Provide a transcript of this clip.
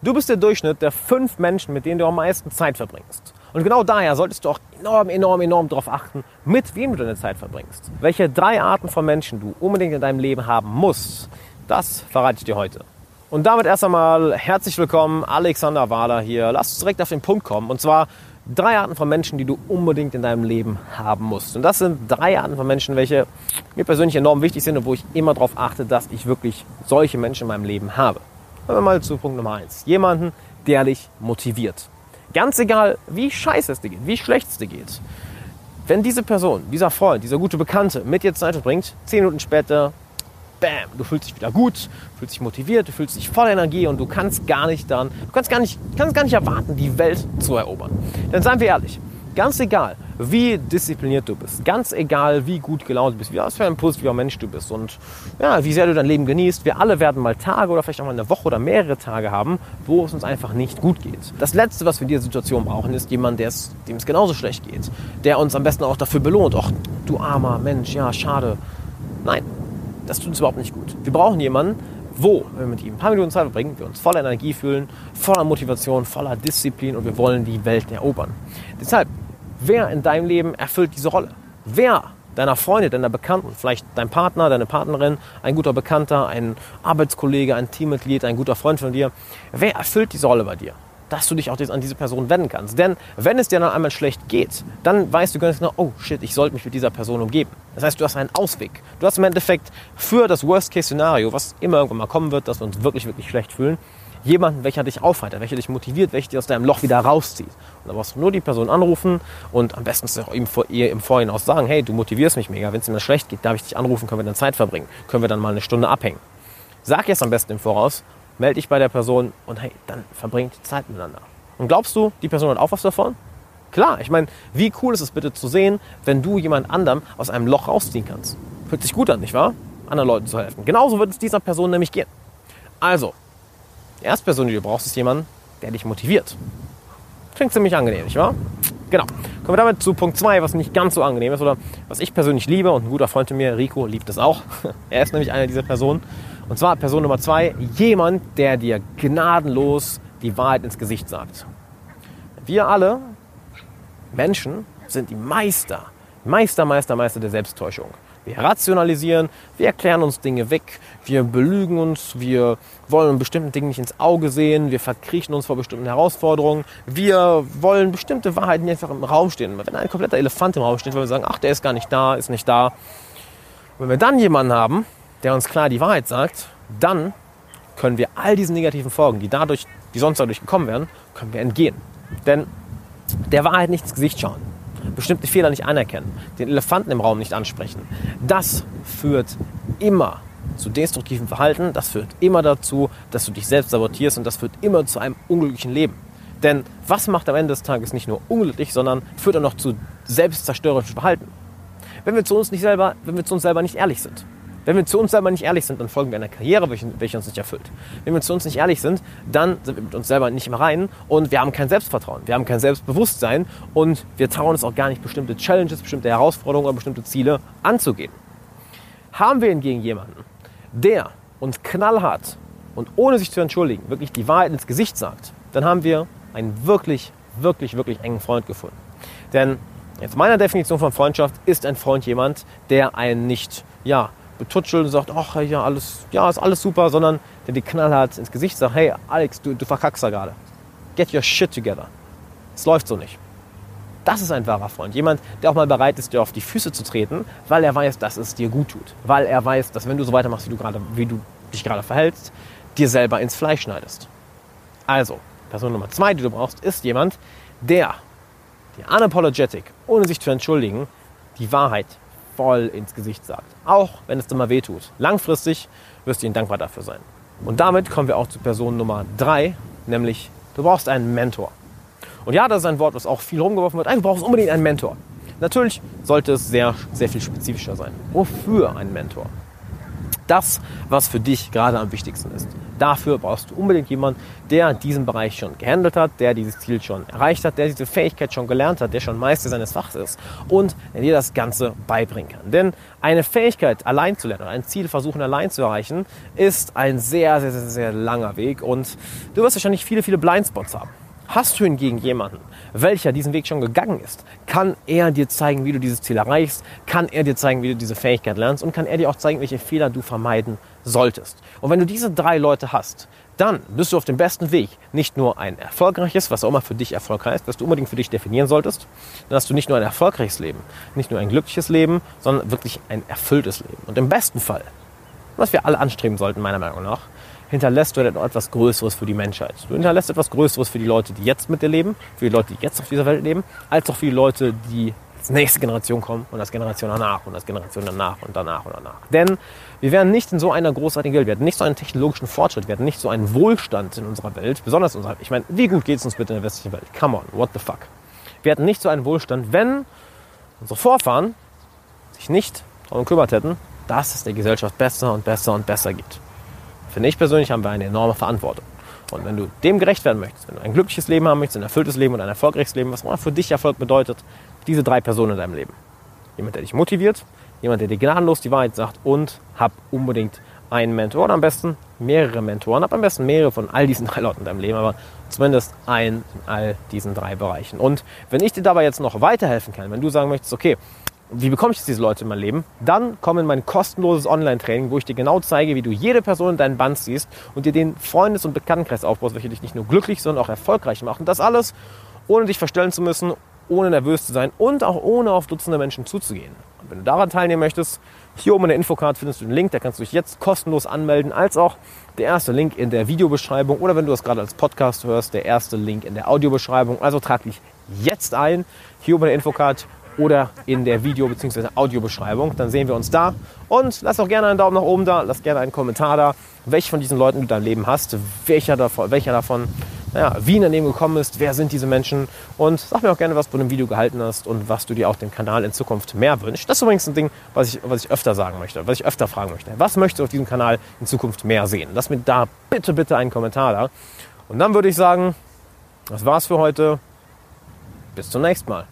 Du bist der Durchschnitt der fünf Menschen, mit denen du am meisten Zeit verbringst. Und genau daher solltest du auch enorm, enorm, enorm darauf achten, mit wem du deine Zeit verbringst. Welche drei Arten von Menschen du unbedingt in deinem Leben haben musst, das verrate ich dir heute. Und damit erst einmal herzlich willkommen, Alexander Wahler hier. Lass uns direkt auf den Punkt kommen. Und zwar drei Arten von Menschen, die du unbedingt in deinem Leben haben musst. Und das sind drei Arten von Menschen, welche mir persönlich enorm wichtig sind und wo ich immer darauf achte, dass ich wirklich solche Menschen in meinem Leben habe. Kommen wir mal zu Punkt Nummer eins. Jemanden, der dich motiviert. Ganz egal, wie scheiße es dir geht, wie schlecht es dir geht. Wenn diese Person, dieser Freund, dieser gute Bekannte mit dir Zeit verbringt, zehn Minuten später, bam, du fühlst dich wieder gut, fühlst dich motiviert, du fühlst dich voller Energie und du kannst gar nicht dann, du kannst gar nicht, kannst gar nicht erwarten, die Welt zu erobern. Denn seien wir ehrlich, Ganz egal, wie diszipliniert du bist, ganz egal, wie gut gelaunt du bist, wie was für ein positiver Mensch du bist und ja, wie sehr du dein Leben genießt. Wir alle werden mal Tage oder vielleicht auch mal eine Woche oder mehrere Tage haben, wo es uns einfach nicht gut geht. Das Letzte, was wir in dieser Situation brauchen, ist jemand, dem es genauso schlecht geht, der uns am besten auch dafür belohnt. Ach, du armer Mensch, ja, schade. Nein, das tut uns überhaupt nicht gut. Wir brauchen jemanden, wo, wenn wir mit ihm ein paar Minuten Zeit verbringen, wir uns voller Energie fühlen, voller Motivation, voller Disziplin und wir wollen die Welt erobern. Deshalb Wer in deinem Leben erfüllt diese Rolle? Wer deiner Freunde, deiner Bekannten, vielleicht dein Partner, deine Partnerin, ein guter Bekannter, ein Arbeitskollege, ein Teammitglied, ein guter Freund von dir, wer erfüllt diese Rolle bei dir? Dass du dich auch an diese Person wenden kannst. Denn wenn es dir dann einmal schlecht geht, dann weißt du ganz genau, oh shit, ich sollte mich mit dieser Person umgeben. Das heißt, du hast einen Ausweg. Du hast im Endeffekt für das Worst-Case-Szenario, was immer irgendwann mal kommen wird, dass wir uns wirklich, wirklich schlecht fühlen, jemanden, welcher dich aufheitert, welcher dich motiviert, welcher dich aus deinem Loch wieder rauszieht. Und dann brauchst du nur die Person anrufen und am besten auch ihm vor, ihr im Vorhinein sagen, hey, du motivierst mich mega, wenn es mir schlecht geht, darf ich dich anrufen, können wir dann Zeit verbringen, können wir dann mal eine Stunde abhängen. Sag jetzt am besten im Voraus, melde dich bei der Person und hey, dann verbringt Zeit miteinander. Und glaubst du, die Person hat auch was davon? Klar, ich meine, wie cool ist es bitte zu sehen, wenn du jemand anderem aus einem Loch rausziehen kannst. Fühlt sich gut an, nicht wahr? Anderen Leuten zu helfen. Genauso wird es dieser Person nämlich gehen. Also, die erste Person, die du brauchst, ist jemand, der dich motiviert. Klingt ziemlich angenehm, nicht wahr? Genau. Kommen wir damit zu Punkt 2, was nicht ganz so angenehm ist oder was ich persönlich liebe und ein guter Freund von mir, Rico, liebt es auch. er ist nämlich einer dieser Personen. Und zwar Person Nummer 2, jemand, der dir gnadenlos die Wahrheit ins Gesicht sagt. Wir alle Menschen sind die Meister, Meister, Meister, Meister der Selbsttäuschung. Wir rationalisieren, wir erklären uns Dinge weg, wir belügen uns, wir wollen bestimmten Dingen nicht ins Auge sehen, wir verkriechen uns vor bestimmten Herausforderungen, wir wollen bestimmte Wahrheiten die einfach im Raum stehen. Wenn ein kompletter Elefant im Raum steht, wollen wir sagen, ach, der ist gar nicht da, ist nicht da. Wenn wir dann jemanden haben, der uns klar die Wahrheit sagt, dann können wir all diesen negativen Folgen, die dadurch, die sonst dadurch gekommen wären, können wir entgehen. Denn der Wahrheit nicht ins Gesicht schauen bestimmte Fehler nicht anerkennen, den Elefanten im Raum nicht ansprechen. Das führt immer zu destruktivem Verhalten, das führt immer dazu, dass du dich selbst sabotierst und das führt immer zu einem unglücklichen Leben. Denn was macht am Ende des Tages nicht nur unglücklich, sondern führt auch noch zu selbstzerstörerischem Verhalten? Wenn wir zu uns nicht selber, wenn wir zu uns selber nicht ehrlich sind. Wenn wir zu uns selber nicht ehrlich sind, dann folgen wir einer Karriere, welche uns nicht erfüllt. Wenn wir zu uns nicht ehrlich sind, dann sind wir mit uns selber nicht im Reinen und wir haben kein Selbstvertrauen, wir haben kein Selbstbewusstsein und wir trauen uns auch gar nicht, bestimmte Challenges, bestimmte Herausforderungen oder bestimmte Ziele anzugehen. Haben wir hingegen jemanden, der uns knallhart und ohne sich zu entschuldigen wirklich die Wahrheit ins Gesicht sagt, dann haben wir einen wirklich, wirklich, wirklich engen Freund gefunden. Denn jetzt meiner Definition von Freundschaft ist ein Freund jemand, der einen nicht ja, betutschelt und sagt, ach ja, alles, ja, ist alles super, sondern der die knallhart ins Gesicht sagt, hey Alex, du, du verkackst da gerade. Get your shit together. Es läuft so nicht. Das ist ein wahrer Freund. Jemand, der auch mal bereit ist, dir auf die Füße zu treten, weil er weiß, dass es dir gut tut. Weil er weiß, dass wenn du so weitermachst, wie du, gerade, wie du dich gerade verhältst, dir selber ins Fleisch schneidest. Also, Person Nummer zwei, die du brauchst, ist jemand, der dir unapologetic, ohne sich zu entschuldigen, die Wahrheit voll ins Gesicht sagt. Auch wenn es dir mal wehtut. Langfristig wirst du ihnen dankbar dafür sein. Und damit kommen wir auch zu Person Nummer drei, nämlich du brauchst einen Mentor. Und ja, das ist ein Wort, was auch viel rumgeworfen wird. Du brauchst unbedingt einen Mentor. Natürlich sollte es sehr, sehr viel spezifischer sein. Wofür ein Mentor? Das, was für dich gerade am wichtigsten ist. Dafür brauchst du unbedingt jemanden, der diesen Bereich schon gehandelt hat, der dieses Ziel schon erreicht hat, der diese Fähigkeit schon gelernt hat, der schon Meister seines Fachs ist und der dir das Ganze beibringen kann. Denn eine Fähigkeit allein zu lernen, ein Ziel versuchen allein zu erreichen, ist ein sehr, sehr, sehr, sehr langer Weg und du wirst wahrscheinlich viele, viele Blindspots haben. Hast du hingegen jemanden, welcher diesen Weg schon gegangen ist, kann er dir zeigen, wie du dieses Ziel erreichst, kann er dir zeigen, wie du diese Fähigkeit lernst und kann er dir auch zeigen, welche Fehler du vermeiden solltest. Und wenn du diese drei Leute hast, dann bist du auf dem besten Weg, nicht nur ein erfolgreiches, was auch immer für dich erfolgreich ist, was du unbedingt für dich definieren solltest, dann hast du nicht nur ein erfolgreiches Leben, nicht nur ein glückliches Leben, sondern wirklich ein erfülltes Leben. Und im besten Fall, was wir alle anstreben sollten, meiner Meinung nach, hinterlässt du etwas Größeres für die Menschheit. Du hinterlässt etwas Größeres für die Leute, die jetzt mit dir leben, für die Leute, die jetzt auf dieser Welt leben, als auch für die Leute, die als nächste Generation kommen und das Generation danach und das Generation danach und danach und danach. Denn wir werden nicht in so einer großartigen Welt, wir werden nicht so einen technologischen Fortschritt, wir werden nicht so einen Wohlstand in unserer Welt, besonders in unserer, ich meine, wie gut geht es uns bitte in der westlichen Welt? Come on, what the fuck? Wir hätten nicht so einen Wohlstand, wenn unsere Vorfahren sich nicht darum gekümmert hätten, dass es der Gesellschaft besser und besser und besser geht. Finde ich persönlich, haben wir eine enorme Verantwortung. Und wenn du dem gerecht werden möchtest, wenn du ein glückliches Leben haben möchtest, ein erfülltes Leben und ein erfolgreiches Leben, was immer für dich Erfolg bedeutet, diese drei Personen in deinem Leben. Jemand, der dich motiviert, jemand, der dir gnadenlos die Wahrheit sagt und hab unbedingt einen Mentor oder am besten mehrere Mentoren. Hab am besten mehrere von all diesen drei Leuten in deinem Leben, aber zumindest einen in all diesen drei Bereichen. Und wenn ich dir dabei jetzt noch weiterhelfen kann, wenn du sagen möchtest, okay, wie bekomme ich jetzt diese Leute in mein Leben? Dann komm in mein kostenloses Online-Training, wo ich dir genau zeige, wie du jede Person in deinen Band siehst und dir den Freundes- und Bekanntenkreis aufbaust, welcher dich nicht nur glücklich, sondern auch erfolgreich macht. Und das alles, ohne dich verstellen zu müssen, ohne nervös zu sein und auch ohne auf Dutzende Menschen zuzugehen. Und wenn du daran teilnehmen möchtest, hier oben in der Infocard findest du den Link, da kannst du dich jetzt kostenlos anmelden, als auch der erste Link in der Videobeschreibung oder wenn du das gerade als Podcast hörst, der erste Link in der Audiobeschreibung. Also trag dich jetzt ein, hier oben in der Infocard oder in der Video- bzw. Audiobeschreibung. Dann sehen wir uns da. Und lass auch gerne einen Daumen nach oben da, lass gerne einen Kommentar da, welche von diesen Leuten du dein Leben hast, welcher davon, welcher davon naja, wie in dein Leben gekommen ist, wer sind diese Menschen und sag mir auch gerne, was du in dem Video gehalten hast und was du dir auch dem Kanal in Zukunft mehr wünschst. Das ist übrigens ein Ding, was ich, was ich öfter sagen möchte, was ich öfter fragen möchte. Was möchtest du auf diesem Kanal in Zukunft mehr sehen? Lass mir da bitte, bitte einen Kommentar da. Und dann würde ich sagen, das war's für heute. Bis zum nächsten Mal.